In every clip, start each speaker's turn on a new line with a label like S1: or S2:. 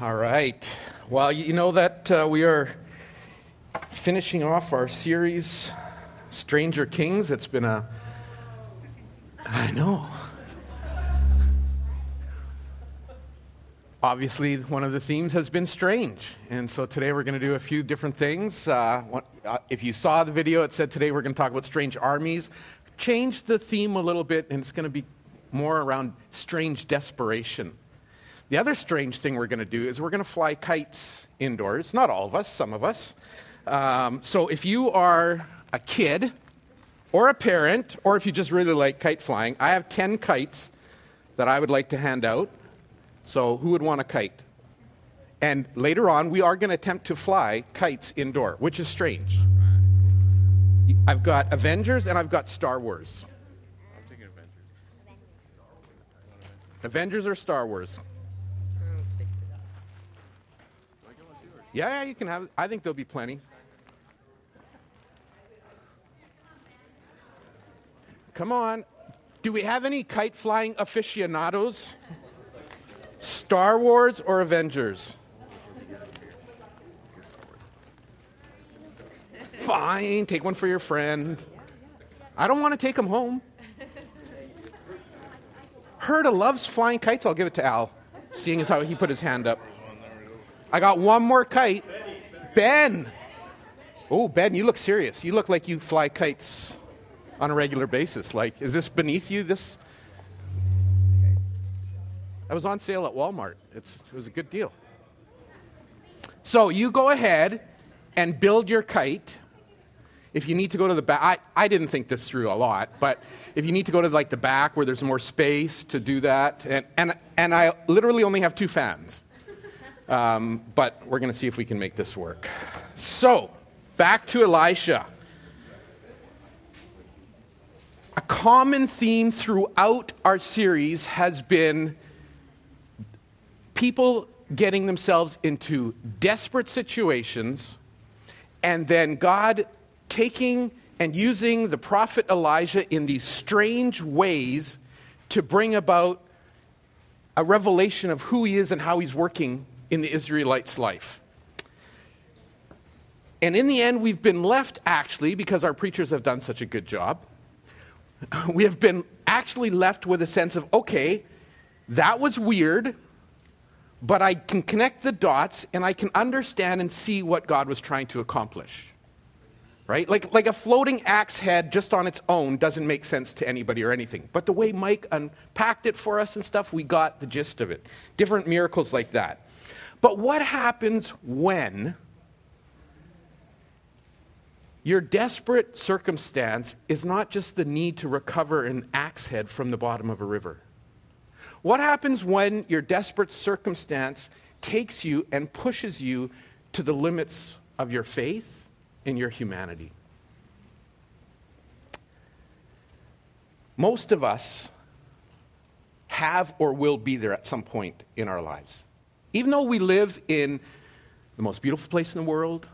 S1: All right. Well, you know that uh, we are finishing off our series, Stranger Kings. It's been a. I know. Obviously, one of the themes has been strange. And so today we're going to do a few different things. Uh, uh, if you saw the video, it said today we're going to talk about strange armies. Change the theme a little bit, and it's going to be more around strange desperation. The other strange thing we're going to do is we're going to fly kites indoors. Not all of us, some of us. Um, so if you are a kid or a parent, or if you just really like kite flying, I have 10 kites that I would like to hand out. So who would want a kite? And later on, we are going to attempt to fly kites indoor, which is strange. I've got Avengers and I've got Star Wars.
S2: I'm taking Avengers.
S1: Avengers or Star Wars?
S2: Do I get one too? Or?
S1: Yeah, you can have. I think there'll be plenty. Come on. Do we have any kite flying aficionados? Star Wars or Avengers? Fine, take one for your friend. I don't want to take him home. Herda loves flying kites. I'll give it to Al, seeing as how he put his hand up. I got one more kite. Ben. Oh, Ben, you look serious. You look like you fly kites on a regular basis. Like, is this beneath you? This. I was on sale at Walmart. It's, it was a good deal. So you go ahead and build your kite. If you need to go to the back, I, I didn't think this through a lot, but if you need to go to like the back where there's more space to do that, and, and, and I literally only have two fans. Um, but we're going to see if we can make this work. So, back to Elisha. A common theme throughout our series has been people getting themselves into desperate situations and then God taking and using the prophet Elijah in these strange ways to bring about a revelation of who he is and how he's working in the Israelites' life. And in the end, we've been left actually, because our preachers have done such a good job, we have been actually left with a sense of okay, that was weird, but I can connect the dots and I can understand and see what God was trying to accomplish. Right? Like, like a floating axe head just on its own doesn't make sense to anybody or anything. But the way Mike unpacked it for us and stuff, we got the gist of it. Different miracles like that. But what happens when your desperate circumstance is not just the need to recover an axe head from the bottom of a river? What happens when your desperate circumstance takes you and pushes you to the limits of your faith and your humanity? Most of us have or will be there at some point in our lives. Even though we live in the most beautiful place in the world,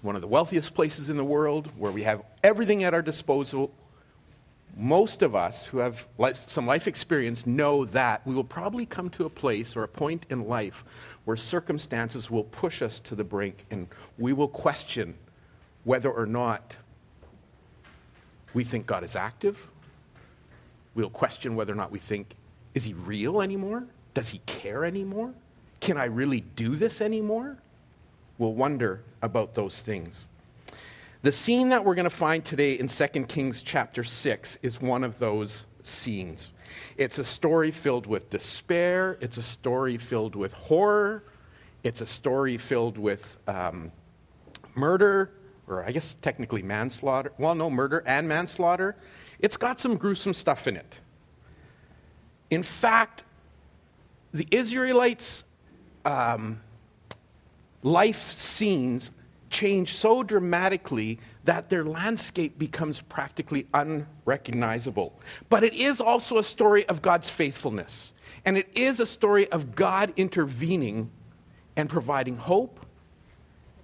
S1: one of the wealthiest places in the world, where we have everything at our disposal, most of us who have life, some life experience know that we will probably come to a place or a point in life where circumstances will push us to the brink and we will question whether or not we think God is active. We'll question whether or not we think, is he real anymore? Does he care anymore? Can I really do this anymore? We'll wonder about those things. The scene that we're going to find today in 2 Kings chapter 6 is one of those scenes. It's a story filled with despair, it's a story filled with horror, it's a story filled with um, murder, or I guess technically manslaughter. Well, no, murder and manslaughter. It's got some gruesome stuff in it. In fact, the Israelites' um, life scenes change so dramatically that their landscape becomes practically unrecognizable. But it is also a story of God's faithfulness. And it is a story of God intervening and providing hope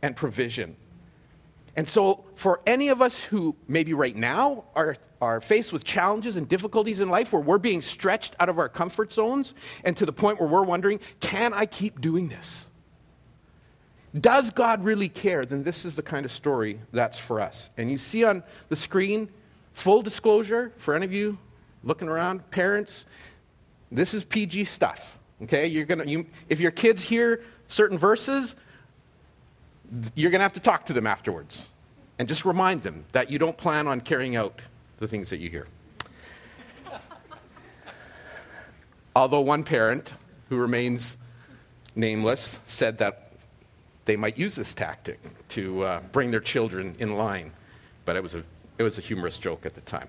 S1: and provision. And so, for any of us who maybe right now are, are faced with challenges and difficulties in life where we're being stretched out of our comfort zones and to the point where we're wondering, can I keep doing this? does God really care? Then this is the kind of story that's for us. And you see on the screen, full disclosure for any of you looking around, parents, this is PG stuff. Okay, you're gonna you, if your kids hear certain verses, you're gonna have to talk to them afterwards, and just remind them that you don't plan on carrying out the things that you hear. Although one parent who remains nameless said that they might use this tactic to uh, bring their children in line, but it was a it was a humorous joke at the time.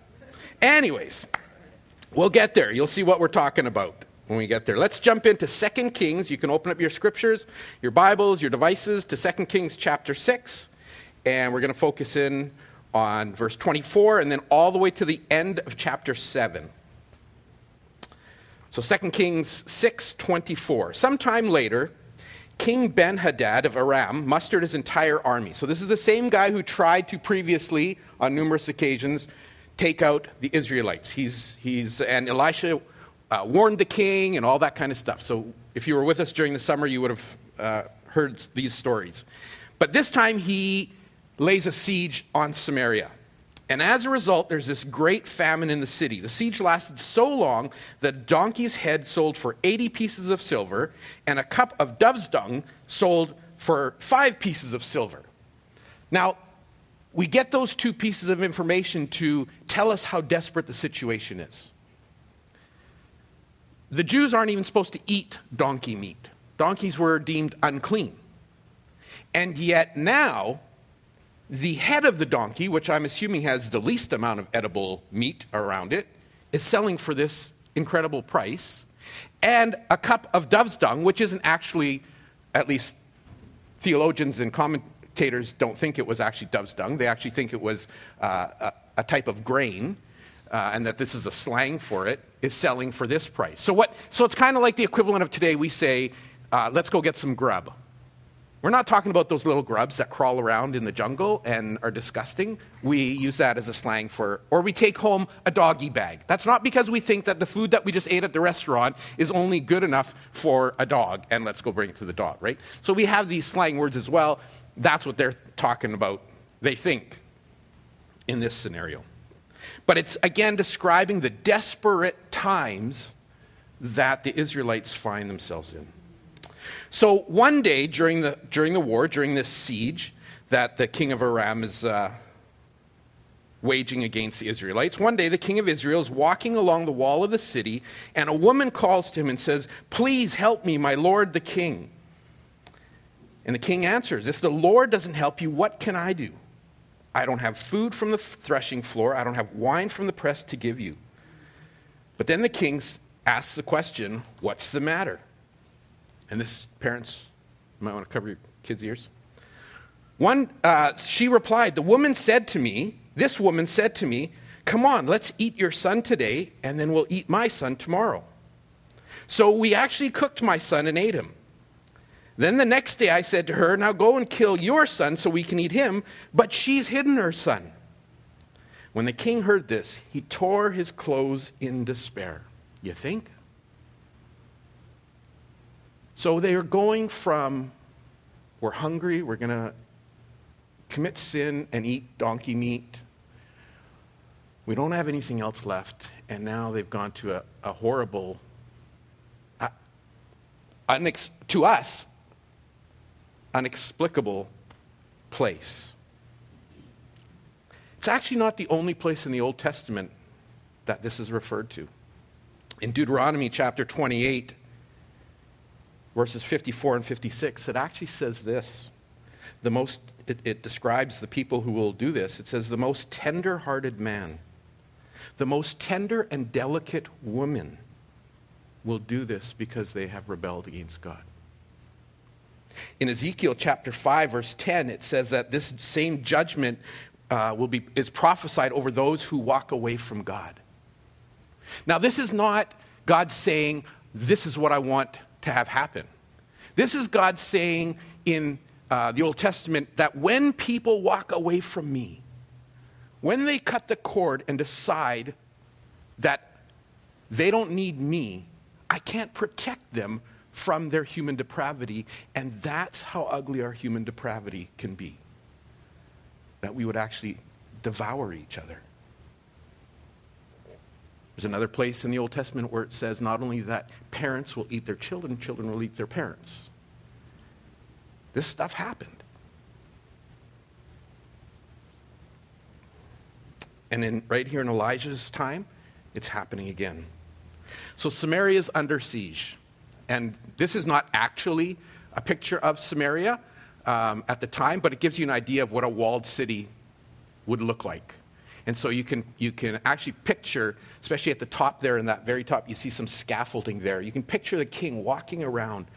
S1: Anyways, we'll get there. You'll see what we're talking about when we get there. Let's jump into 2 Kings. You can open up your scriptures, your Bibles, your devices to 2 Kings chapter 6. And we're going to focus in on verse 24 and then all the way to the end of chapter 7. So 2 Kings 6:24. Sometime later, King Ben-Hadad of Aram mustered his entire army. So this is the same guy who tried to previously on numerous occasions take out the Israelites. He's, he's and Elisha uh, warned the king and all that kind of stuff. So if you were with us during the summer, you would have uh, heard these stories. But this time he lays a siege on Samaria. And as a result, there's this great famine in the city. The siege lasted so long that donkey's head sold for 80 pieces of silver, and a cup of dove's dung sold for five pieces of silver. Now, we get those two pieces of information to tell us how desperate the situation is. The Jews aren't even supposed to eat donkey meat, donkeys were deemed unclean. And yet now, the head of the donkey, which I'm assuming has the least amount of edible meat around it, is selling for this incredible price. And a cup of dove's dung, which isn't actually, at least theologians and commentators don't think it was actually dove's dung. They actually think it was uh, a, a, type of grain, uh, and that this is a slang for it, is selling for this price. So, what, so it's kind of like the equivalent of today we say, uh, let's go get some grub we're not talking about those little grubs that crawl around in the jungle and are disgusting. We use that as a slang for, or we take home a doggy bag. That's not because we think that the food that we just ate at the restaurant is only good enough for a dog and let's go bring it to the dog, right? So we have these slang words as well. That's what they're talking about, they think, in this scenario. But it's again describing the desperate times that the Israelites find themselves in. So one day during the, during the war, during this siege that the king of Aram is uh, waging against the Israelites, one day the king of Israel is walking along the wall of the city, and a woman calls to him and says, Please help me, my lord the king. And the king answers, If the Lord doesn't help you, what can I do? I don't have food from the threshing floor, I don't have wine from the press to give you. But then the king asks the question, What's the matter? And this, parents, you might want to cover your kids' ears. One, uh, she replied, The woman said to me, This woman said to me, Come on, let's eat your son today, and then we'll eat my son tomorrow. So we actually cooked my son and ate him. Then the next day I said to her, Now go and kill your son so we can eat him, but she's hidden her son. When the king heard this, he tore his clothes in despair. You think? So they are going from, we're hungry, we're going to commit sin and eat donkey meat. We don't have anything else left. And now they've gone to a, a horrible, uh, unex- to us, unexplicable place. It's actually not the only place in the Old Testament that this is referred to. In Deuteronomy chapter 28, verses 54 and 56, it actually says this. The most, it, it describes the people who will do this. It says, the most tender hearted man, the most tender and delicate woman will do this because they have rebelled against God. In Ezekiel chapter 5, verse 10, it says that this same judgment uh, will be, is prophesied over those who walk away from God. Now, this is not God saying, This is what I want to have happen. This is God saying in uh, the Old Testament that when people walk away from me, when they cut the cord and decide that they don't need me, I can't protect them from their human depravity, and that's how ugly our human depravity can be. That we would actually devour each other. There's another place in the Old Testament where it says not only that parents will eat their children, children will eat their parents. This stuff happened. And in, right here in Elijah's time, it's happening again. So Samaria is under siege. And this is not actually a picture of Samaria um, at the time, but it gives you an idea of what a walled city would look like. And so you can, you can actually picture, especially at the top there, in that very top, you see some scaffolding there. You can picture the king walking around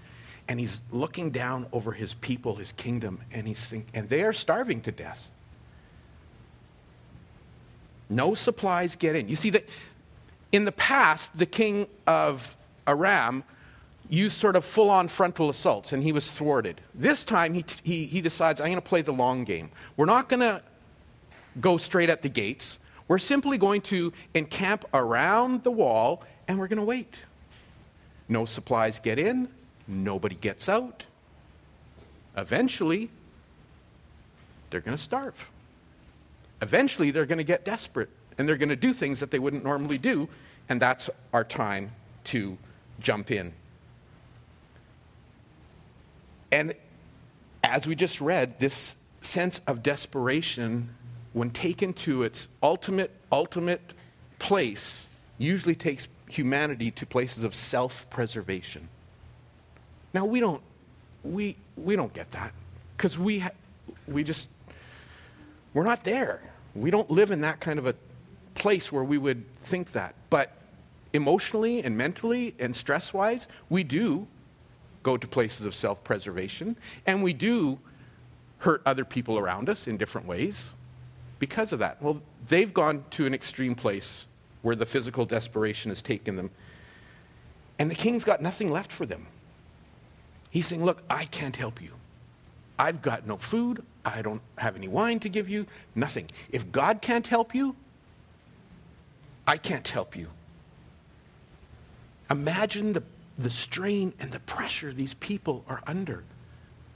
S1: and he's looking down over his people, his kingdom, and he's think, and they are starving to death. No supplies get in. You see that in the past, the king of Aram used sort of full on frontal assaults and he was thwarted. This time he, he, he decides, I'm going to play the long game. We're not going to go straight at the gates. We're simply going to encamp around the wall and we're going to wait. No supplies get in, nobody gets out. Eventually, they're going to starve. Eventually, they're going to get desperate and they're going to do things that they wouldn't normally do, and that's our time to jump in. And as we just read, this sense of desperation when taken to its ultimate, ultimate place, usually takes humanity to places of self preservation. Now, we don't, we, we don't get that because we, ha- we just, we're not there. We don't live in that kind of a place where we would think that. But emotionally and mentally and stress wise, we do go to places of self preservation and we do hurt other people around us in different ways because of that. Well, they've gone to an extreme place where the physical desperation has taken them. And the king's got nothing left for them. He's saying, Look, I can't help you. I've got no food. I don't have any wine to give you. Nothing. If God can't help you, I can't help you. Imagine the, the strain and the pressure these people are under.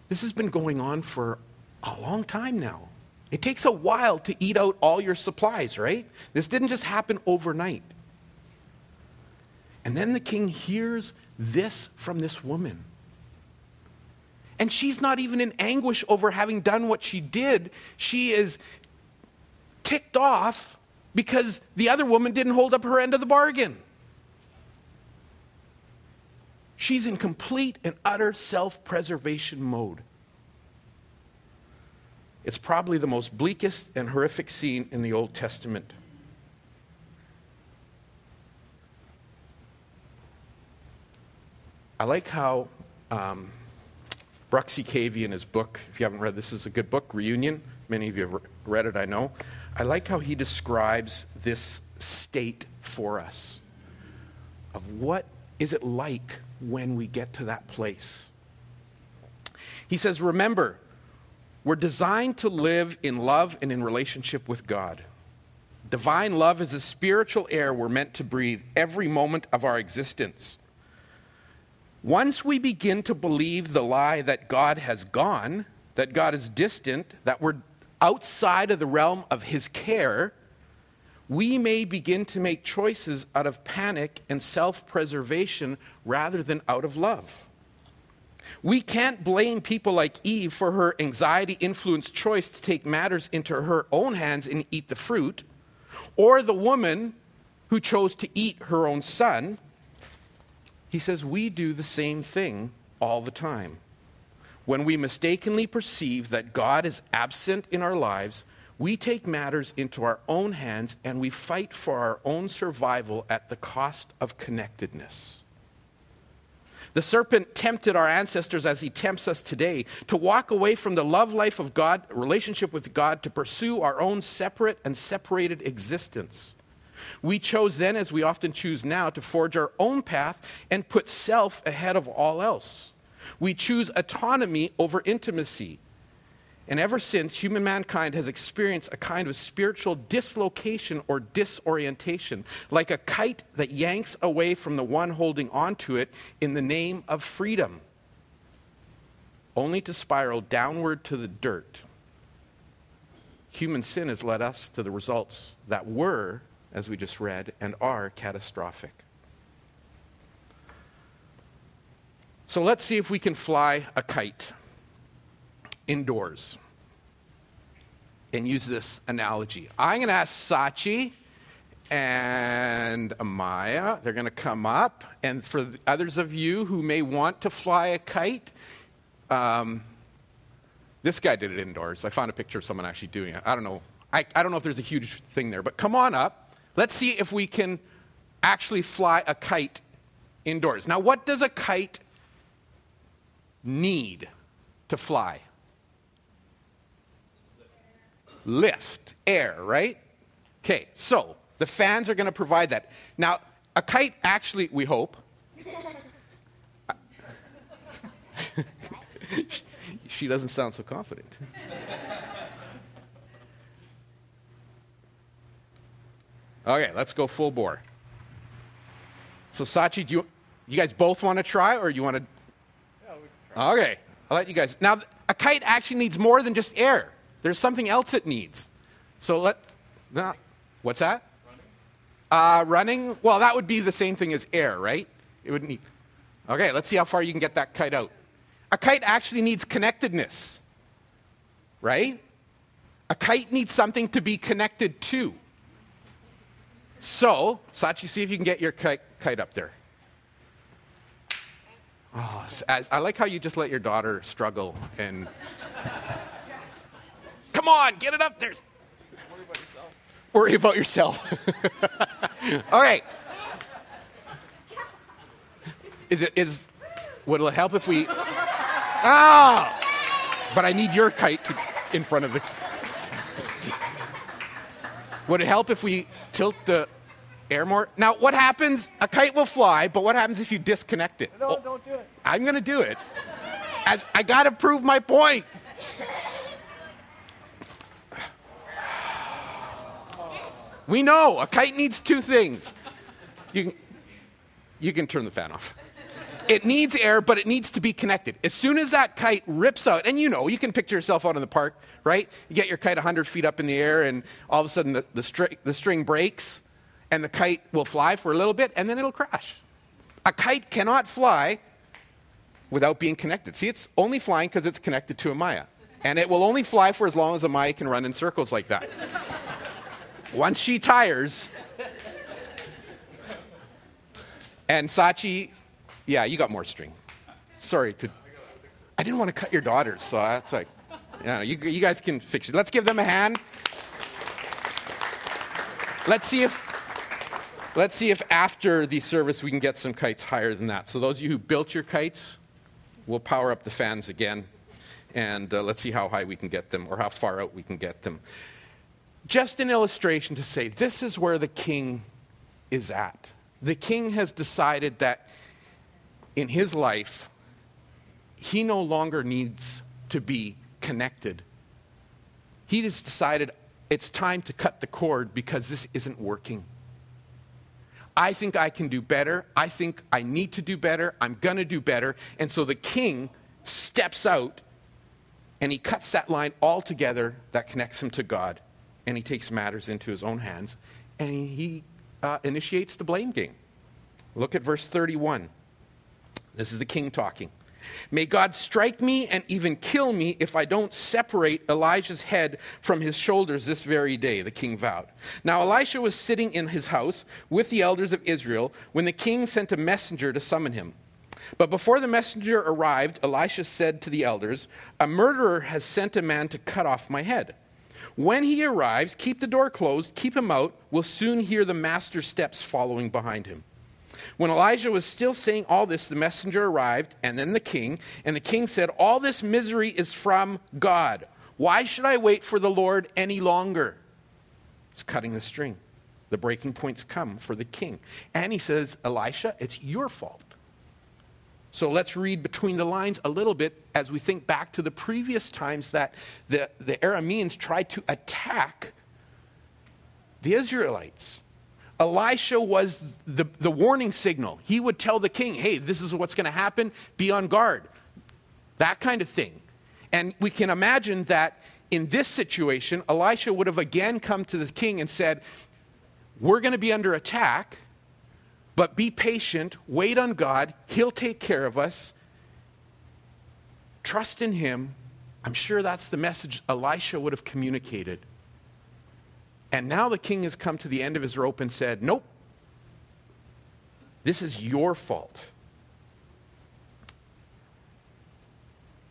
S1: This has been going on for a long time now. It takes a while to eat out all your supplies, right? This didn't just happen overnight. And then the king hears this from this woman. And she's not even in anguish over having done what she did. She is ticked off because the other woman didn't hold up her end of the bargain. She's in complete and utter self preservation mode. It's probably the most bleakest and horrific scene in the Old Testament. I like how um, Bruxy Cavey in his book, if you haven't read this, is a good book, Reunion. Many of you have read it, I know. I like how he describes this state for us of what is it like when we get to that place. He says, Remember, we're designed to live in love and in relationship with God. Divine love is a spiritual air we're meant to breathe every moment of our existence. Once we begin to believe the lie that God has gone, that God is distant, that we're outside of the realm of His care, we may begin to make choices out of panic and self preservation rather than out of love. We can't blame people like Eve for her anxiety influenced choice to take matters into her own hands and eat the fruit, or the woman who chose to eat her own son. He says we do the same thing all the time. When we mistakenly perceive that God is absent in our lives, we take matters into our own hands and we fight for our own survival at the cost of connectedness. The serpent tempted our ancestors as he tempts us today to walk away from the love life of God, relationship with God, to pursue our own separate and separated existence. We chose then, as we often choose now, to forge our own path and put self ahead of all else. We choose autonomy over intimacy. And ever since, human mankind has experienced a kind of spiritual dislocation or disorientation, like a kite that yanks away from the one holding onto it in the name of freedom, only to spiral downward to the dirt. Human sin has led us to the results that were, as we just read, and are catastrophic. So let's see if we can fly a kite indoors and use this analogy. I'm going to ask Sachi and Amaya. They're going to come up. And for others of you who may want to fly a kite, um, this guy did it indoors. I found a picture of someone actually doing it. I don't know. I, I don't know if there's a huge thing there, but come on up. Let's see if we can actually fly a kite indoors. Now, what does a kite need to fly? Lift, air, right? Okay, so the fans are going to provide that. Now, a kite actually, we hope. she doesn't sound so confident. Okay, let's go full bore. So, Sachi, do you, you guys both want to try, or you want to? Yeah, okay, I'll let you guys. Now, a kite actually needs more than just air. There's something else it needs. So let, not, what's that? Running. Uh, running, well, that would be the same thing as air, right? It would need, okay, let's see how far you can get that kite out. A kite actually needs connectedness, right? A kite needs something to be connected to. So, Sachi, see if you can get your kite, kite up there. Oh, I like how you just let your daughter struggle and Come on, get it up there. Worry about yourself. Worry about yourself. All right. Is it is would it help if we Ah but I need your kite to, in front of this. Would it help if we tilt the air more? Now, what happens? A kite will fly, but what happens if you disconnect it?
S2: No, oh, don't do it.
S1: I'm going to do it. As I got to prove my point. We know a kite needs two things. You can, you can turn the fan off. It needs air, but it needs to be connected. As soon as that kite rips out, and you know, you can picture yourself out in the park, right? You get your kite 100 feet up in the air, and all of a sudden the, the, stri- the string breaks, and the kite will fly for a little bit, and then it'll crash. A kite cannot fly without being connected. See, it's only flying because it's connected to Amaya. And it will only fly for as long as Amaya can run in circles like that. Once she tires, and Sachi, yeah, you got more string. Sorry to, I didn't want to cut your daughters, so that's like, yeah, you, you guys can fix it. Let's give them a hand. Let's see if let's see if after the service we can get some kites higher than that. So those of you who built your kites, we'll power up the fans again, and uh, let's see how high we can get them or how far out we can get them just an illustration to say this is where the king is at. The king has decided that in his life, he no longer needs to be connected. He has decided it's time to cut the cord because this isn't working. I think I can do better. I think I need to do better. I'm going to do better. And so the king steps out and he cuts that line altogether that connects him to God and he takes matters into his own hands and he uh, initiates the blame game. Look at verse 31. This is the king talking. May God strike me and even kill me if I don't separate Elijah's head from his shoulders this very day, the king vowed. Now Elisha was sitting in his house with the elders of Israel when the king sent a messenger to summon him. But before the messenger arrived, Elisha said to the elders, A murderer has sent a man to cut off my head. When he arrives, keep the door closed, keep him out. We'll soon hear the master's steps following behind him. When Elijah was still saying all this, the messenger arrived, and then the king. And the king said, All this misery is from God. Why should I wait for the Lord any longer? It's cutting the string. The breaking points come for the king. And he says, Elisha, it's your fault. So let's read between the lines a little bit as we think back to the previous times that the, the Arameans tried to attack the Israelites. Elisha was the, the warning signal. He would tell the king, hey, this is what's going to happen, be on guard. That kind of thing. And we can imagine that in this situation, Elisha would have again come to the king and said, We're going to be under attack. But be patient, wait on God, He'll take care of us. Trust in Him. I'm sure that's the message Elisha would have communicated. And now the king has come to the end of his rope and said, Nope, this is your fault.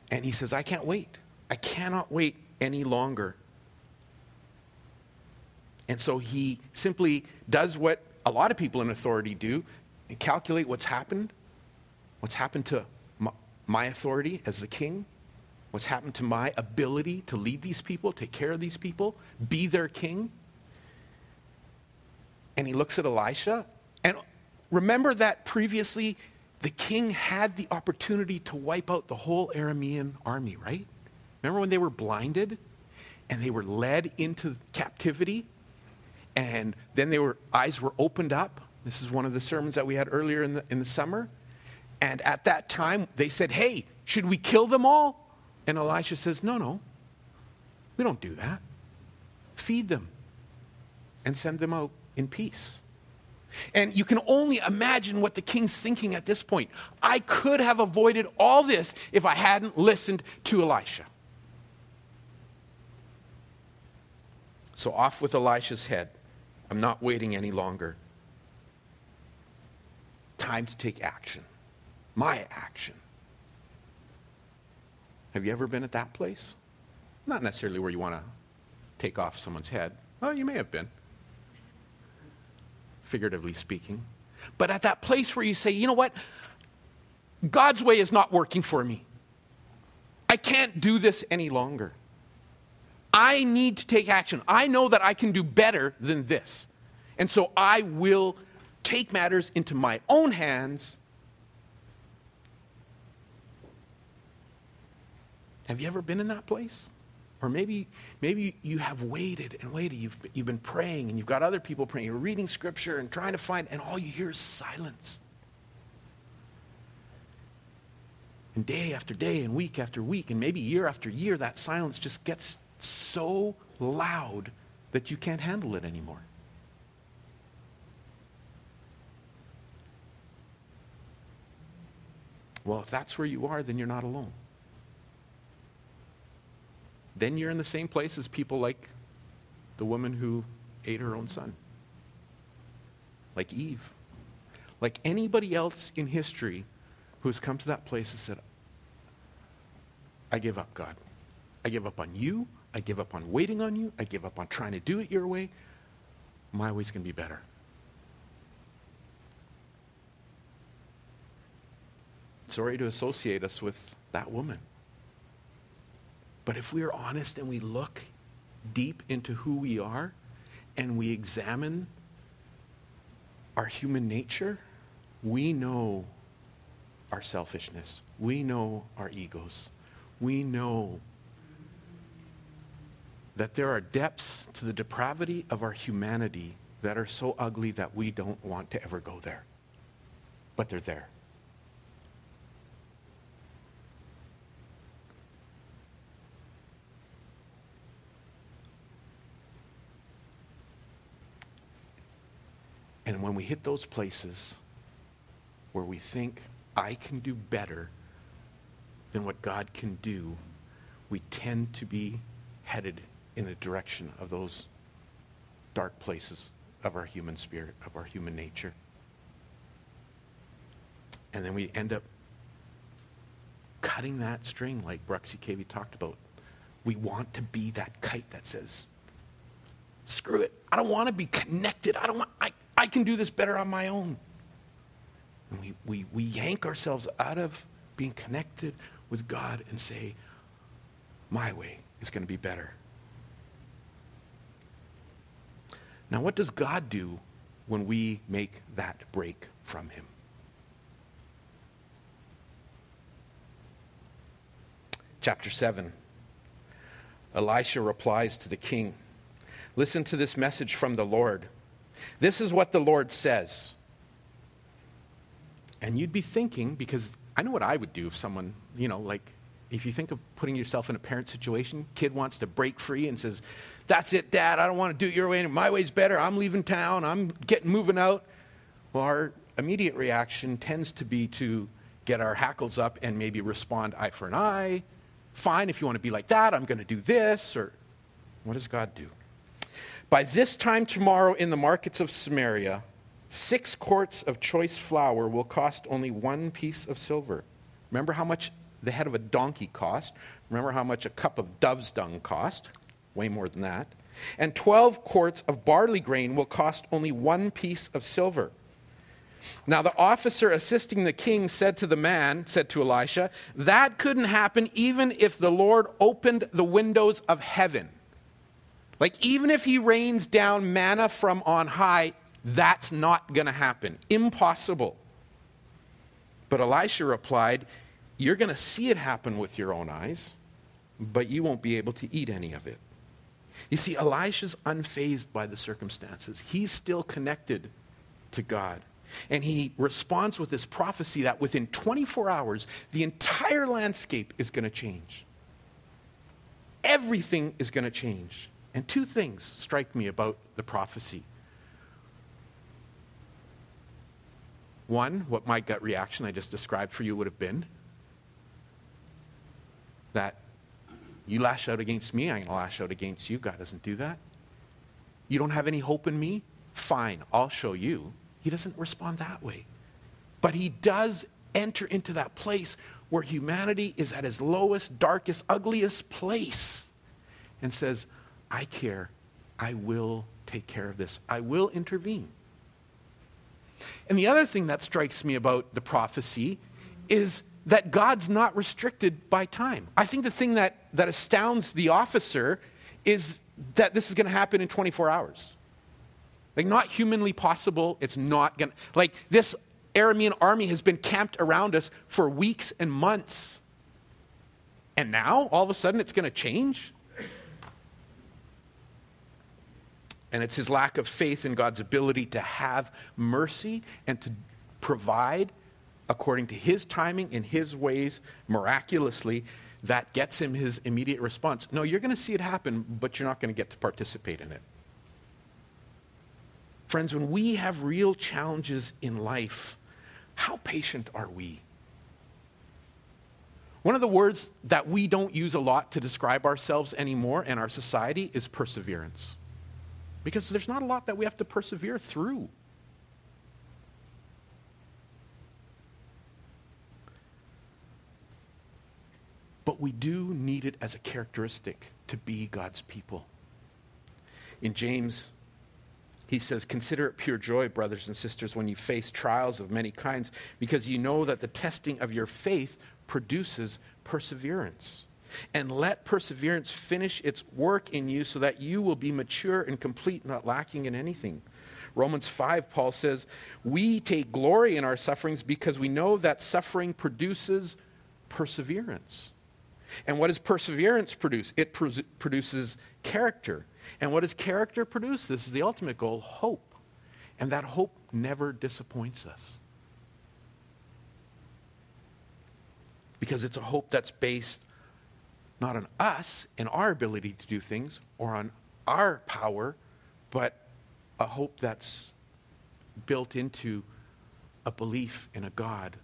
S1: And he says, I can't wait. I cannot wait any longer. And so he simply does what a lot of people in authority do and calculate what's happened, what's happened to my, my authority as the king, what's happened to my ability to lead these people, take care of these people, be their king. And he looks at Elisha. And remember that previously the king had the opportunity to wipe out the whole Aramean army, right? Remember when they were blinded and they were led into captivity? And then their eyes were opened up. This is one of the sermons that we had earlier in the, in the summer. And at that time, they said, Hey, should we kill them all? And Elisha says, No, no. We don't do that. Feed them and send them out in peace. And you can only imagine what the king's thinking at this point. I could have avoided all this if I hadn't listened to Elisha. So off with Elisha's head. I'm not waiting any longer. Time to take action. My action. Have you ever been at that place? Not necessarily where you want to take off someone's head. Well, you may have been, figuratively speaking. But at that place where you say, you know what? God's way is not working for me. I can't do this any longer. I need to take action. I know that I can do better than this. And so I will take matters into my own hands. Have you ever been in that place? Or maybe, maybe you have waited and waited. You've, you've been praying and you've got other people praying. You're reading scripture and trying to find, and all you hear is silence. And day after day and week after week and maybe year after year, that silence just gets so loud that you can't handle it anymore. Well, if that's where you are, then you're not alone. Then you're in the same place as people like the woman who ate her own son, like Eve, like anybody else in history who has come to that place and said, I give up, God. I give up on you. I give up on waiting on you. I give up on trying to do it your way. My way's going to be better. Sorry to associate us with that woman. But if we are honest and we look deep into who we are and we examine our human nature, we know our selfishness. We know our egos. We know that there are depths to the depravity of our humanity that are so ugly that we don't want to ever go there. But they're there. And when we hit those places where we think, I can do better than what God can do, we tend to be headed in the direction of those dark places of our human spirit, of our human nature. And then we end up cutting that string like Bruxy Cavey talked about. We want to be that kite that says, screw it. I don't want to be connected. I don't want, I, I can do this better on my own. And we, we, we yank ourselves out of being connected with God and say, my way is going to be better. Now, what does God do when we make that break from Him? Chapter 7. Elisha replies to the king Listen to this message from the Lord. This is what the Lord says. And you'd be thinking, because I know what I would do if someone, you know, like if you think of putting yourself in a parent situation, kid wants to break free and says, That's it, dad, I don't want to do it your way, my way's better, I'm leaving town, I'm getting moving out. Well, our immediate reaction tends to be to get our hackles up and maybe respond eye for an eye. Fine, if you want to be like that, I'm going to do this. Or what does God do? By this time tomorrow in the markets of Samaria, six quarts of choice flour will cost only one piece of silver. Remember how much the head of a donkey cost? Remember how much a cup of dove's dung cost? Way more than that. And 12 quarts of barley grain will cost only one piece of silver. Now, the officer assisting the king said to the man, said to Elisha, That couldn't happen even if the Lord opened the windows of heaven. Like, even if he rains down manna from on high, that's not going to happen. Impossible. But Elisha replied, You're going to see it happen with your own eyes, but you won't be able to eat any of it. You see, Elisha's unfazed by the circumstances, he's still connected to God. And he responds with this prophecy that within 24 hours, the entire landscape is going to change. Everything is going to change. And two things strike me about the prophecy. One, what my gut reaction I just described for you would have been that you lash out against me, I'm going to lash out against you. God doesn't do that. You don't have any hope in me? Fine, I'll show you. He doesn't respond that way. But he does enter into that place where humanity is at its lowest, darkest, ugliest place and says, I care. I will take care of this. I will intervene. And the other thing that strikes me about the prophecy is that God's not restricted by time. I think the thing that, that astounds the officer is that this is going to happen in 24 hours. Like, not humanly possible. It's not going to. Like, this Aramean army has been camped around us for weeks and months. And now, all of a sudden, it's going to change? And it's his lack of faith in God's ability to have mercy and to provide according to his timing in his ways miraculously that gets him his immediate response. No, you're going to see it happen, but you're not going to get to participate in it. Friends, when we have real challenges in life, how patient are we? One of the words that we don't use a lot to describe ourselves anymore in our society is perseverance. Because there's not a lot that we have to persevere through. But we do need it as a characteristic to be God's people. In James, he says, Consider it pure joy, brothers and sisters, when you face trials of many kinds, because you know that the testing of your faith produces perseverance. And let perseverance finish its work in you so that you will be mature and complete, not lacking in anything. Romans 5, Paul says, We take glory in our sufferings because we know that suffering produces perseverance. And what does perseverance produce? It produces character. And what does character produce? This is the ultimate goal hope. And that hope never disappoints us. Because it's a hope that's based not on us and our ability to do things or on our power, but a hope that's built into a belief in a God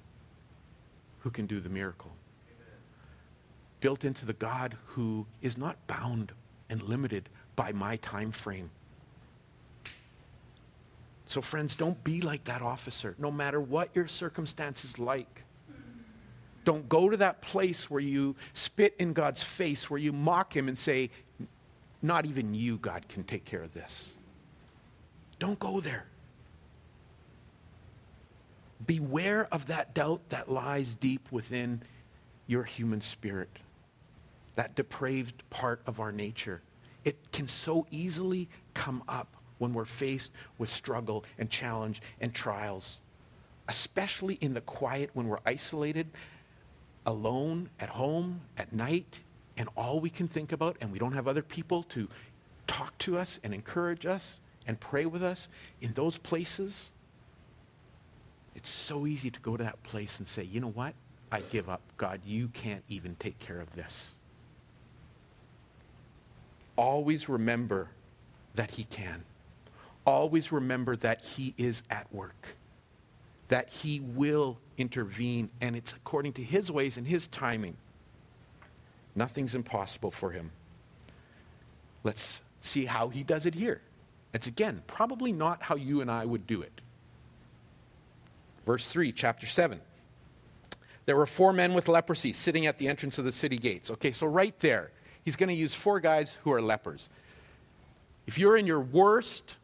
S1: who can do the miracle. Built into the God who is not bound and limited by my time frame. So, friends, don't be like that officer, no matter what your circumstances like. Don't go to that place where you spit in God's face, where you mock him and say, Not even you, God, can take care of this. Don't go there. Beware of that doubt that lies deep within your human spirit, that depraved part of our nature. It can so easily come up when we're faced with struggle and challenge and trials, especially in the quiet when we're isolated alone at home at night and all we can think about, and we don't have other people to talk to us and encourage us and pray with us in those places, it's so easy to go to that place and say, you know what? I give up. God, you can't even take care of this. Always remember that He can. Always remember that He is at work, that He will intervene, and it's according to His ways and His timing. Nothing's impossible for Him. Let's see how He does it here. It's again, probably not how you and I would do it. Verse 3, chapter 7. There were four men with leprosy sitting at the entrance of the city gates. Okay, so right there, he's going to use four guys who are lepers. If you're in your worst,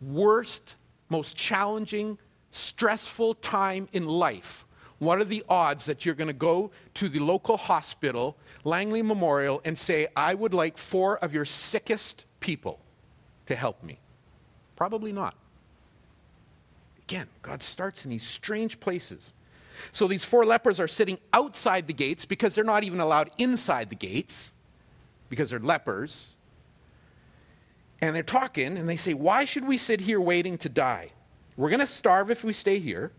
S1: worst, most challenging, stressful time in life, what are the odds that you're going to go to the local hospital, Langley Memorial, and say, I would like four of your sickest people to help me? Probably not. Again, God starts in these strange places. So these four lepers are sitting outside the gates because they're not even allowed inside the gates because they're lepers. And they're talking and they say, Why should we sit here waiting to die? We're going to starve if we stay here,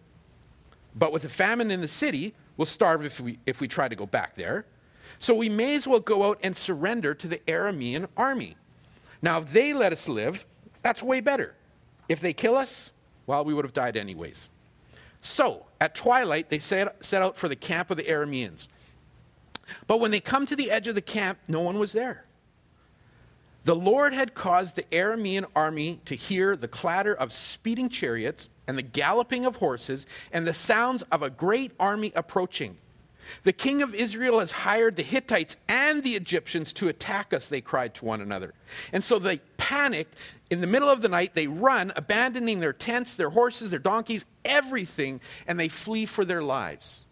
S1: but with a famine in the city, we'll starve if we, if we try to go back there. So we may as well go out and surrender to the Aramean army. Now, if they let us live, that's way better. If they kill us, well, we would have died anyways. So, at twilight, they set, set out for the camp of the Arameans. But when they come to the edge of the camp, no one was there. The Lord had caused the Aramean army to hear the clatter of speeding chariots and the galloping of horses and the sounds of a great army approaching. The king of Israel has hired the Hittites and the Egyptians to attack us, they cried to one another. And so they panicked. In the middle of the night, they run, abandoning their tents, their horses, their donkeys, everything, and they flee for their lives.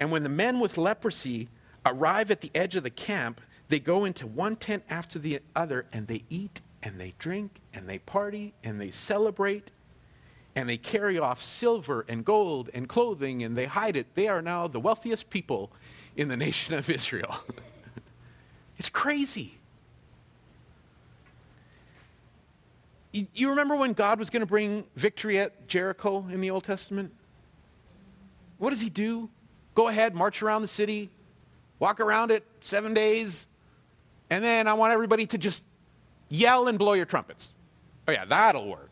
S1: And when the men with leprosy arrive at the edge of the camp, they go into one tent after the other and they eat and they drink and they party and they celebrate and they carry off silver and gold and clothing and they hide it. They are now the wealthiest people in the nation of Israel. it's crazy. You, remember when God was going to bring victory at Jericho in the Old Testament? What does he do? Go ahead, march around the city, walk around it seven days, and then I want everybody to just yell and blow your trumpets. Oh, yeah, that'll work.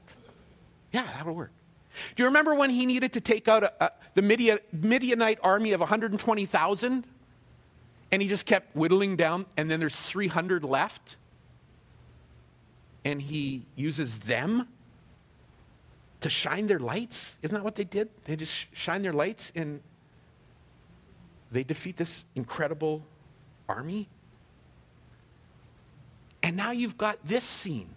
S1: Yeah, that'll work. Do you remember when he needed to take out a, a, the Midian, Midianite army of 120,000? And he just kept whittling down, and then there's 300 left? And he uses them to shine their lights? Isn't that what they did? They just shine their lights and they defeat this incredible army. And now you've got this scene.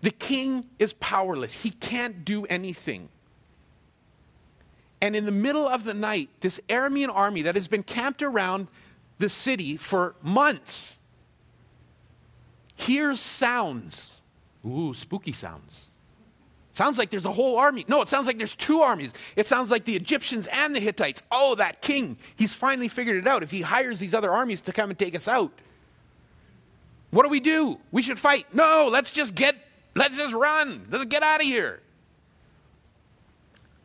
S1: The king is powerless, he can't do anything. And in the middle of the night, this Aramean army that has been camped around the city for months hears sounds. Ooh, spooky sounds. Sounds like there's a whole army. No, it sounds like there's two armies. It sounds like the Egyptians and the Hittites. Oh, that king, he's finally figured it out. If he hires these other armies to come and take us out, what do we do? We should fight. No, let's just get, let's just run. Let's get out of here.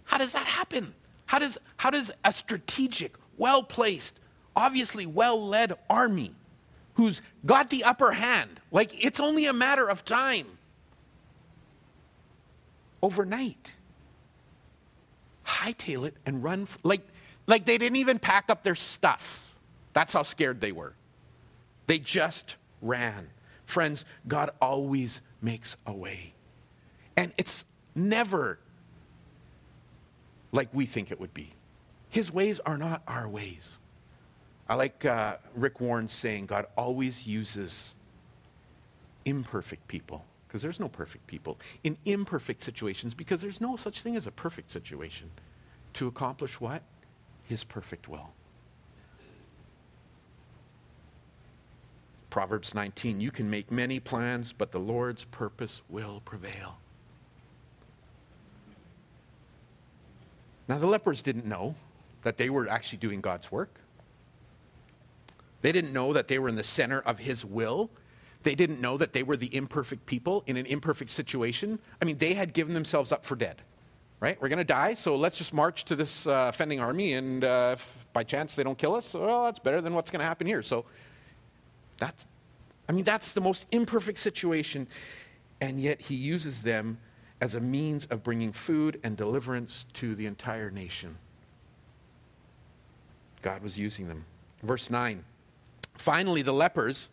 S1: How does that happen? How does, how does a strategic, well placed, obviously well led army who's got the upper hand, like it's only a matter of time, overnight, hightail it and run, like, like they didn't even pack up their stuff. That's how scared they were. They just ran. Friends, God always makes a way. And it's never like we think it would be. His ways are not our ways. I like uh, Rick Warren saying God always uses imperfect people, because there's no perfect people, in imperfect situations, because there's no such thing as a perfect situation, to accomplish what? His perfect will. Proverbs 19 You can make many plans, but the Lord's purpose will prevail. Now, the lepers didn't know that they were actually doing God's work. They didn't know that they were in the center of His will. They didn't know that they were the imperfect people in an imperfect situation. I mean, they had given themselves up for dead, right? We're going to die, so let's just march to this uh, offending army, and uh, if by chance they don't kill us, well, that's better than what's going to happen here. So that's, I mean, that's the most imperfect situation, and yet He uses them as a means of bringing food and deliverance to the entire nation. God was using them. Verse 9. Finally, the lepers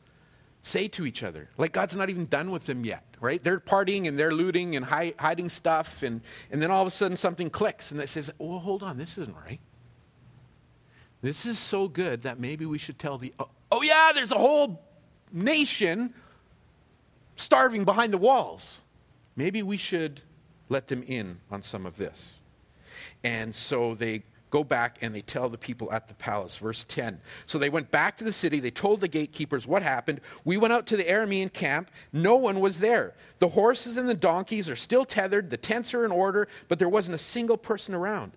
S1: say to each other, like God's not even done with them yet, right? They're partying and they're looting and hi- hiding stuff, and, and then all of a sudden something clicks and it says, well, hold on, this isn't right. This is so good that maybe we should tell the, oh, oh yeah, there's a whole nation starving behind the walls. Maybe we should let them in on some of this. And so they go back and they tell the people at the palace. Verse 10. So they went back to the city. They told the gatekeepers what happened. We went out to the Aramean camp. No one was there. The horses and the donkeys are still tethered. The tents are in order, but there wasn't a single person around.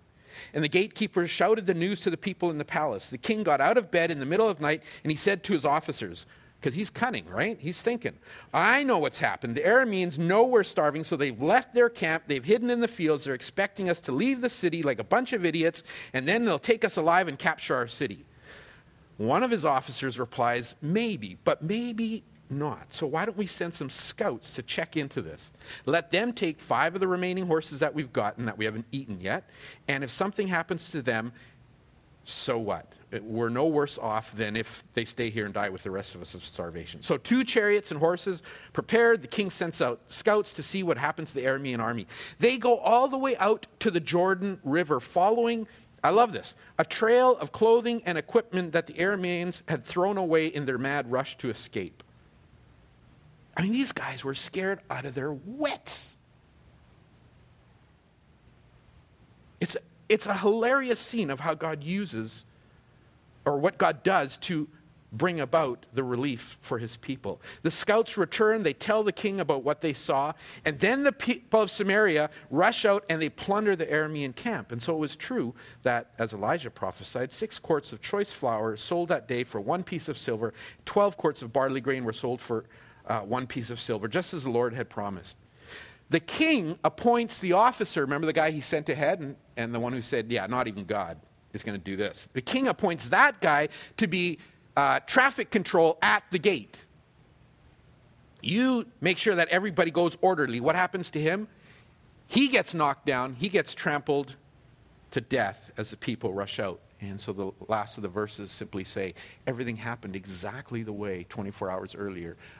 S1: And the gatekeepers shouted the news to the people in the palace. The king got out of bed in the middle of night and he said to his officers, because he's cunning, right? He's thinking, I know what's happened. The Arameans know we're starving, so they've left their camp, they've hidden in the fields, they're expecting us to leave the city like a bunch of idiots, and then they'll take us alive and capture our city. One of his officers replies, Maybe, but maybe not. So why don't we send some scouts to check into this? Let them take five of the remaining horses that we've gotten that we haven't eaten yet, and if something happens to them, so what? We're no worse off than if they stay here and die with the rest of us of starvation. So, two chariots and horses prepared. The king sends out scouts to see what happened to the Aramean army. They go all the way out to the Jordan River, following, I love this, a trail of clothing and equipment that the Arameans had thrown away in their mad rush to escape. I mean, these guys were scared out of their wits. It's, it's a hilarious scene of how God uses, or what God does to bring about the relief for his people. The scouts return, they tell the king about what they saw, and then the people of Samaria rush out and they plunder the Aramean camp. And so it was true that, as Elijah prophesied, six quarts of choice flour sold that day for one piece of silver, 12 quarts of barley grain were sold for uh, one piece of silver, just as the Lord had promised. The king appoints the officer, remember the guy he sent ahead, and, and the one who said, Yeah, not even God is going to do this. The king appoints that guy to be uh, traffic control at the gate. You make sure that everybody goes orderly. What happens to him? He gets knocked down, he gets trampled to death as the people rush out. And so the last of the verses simply say everything happened exactly the way 24 hours earlier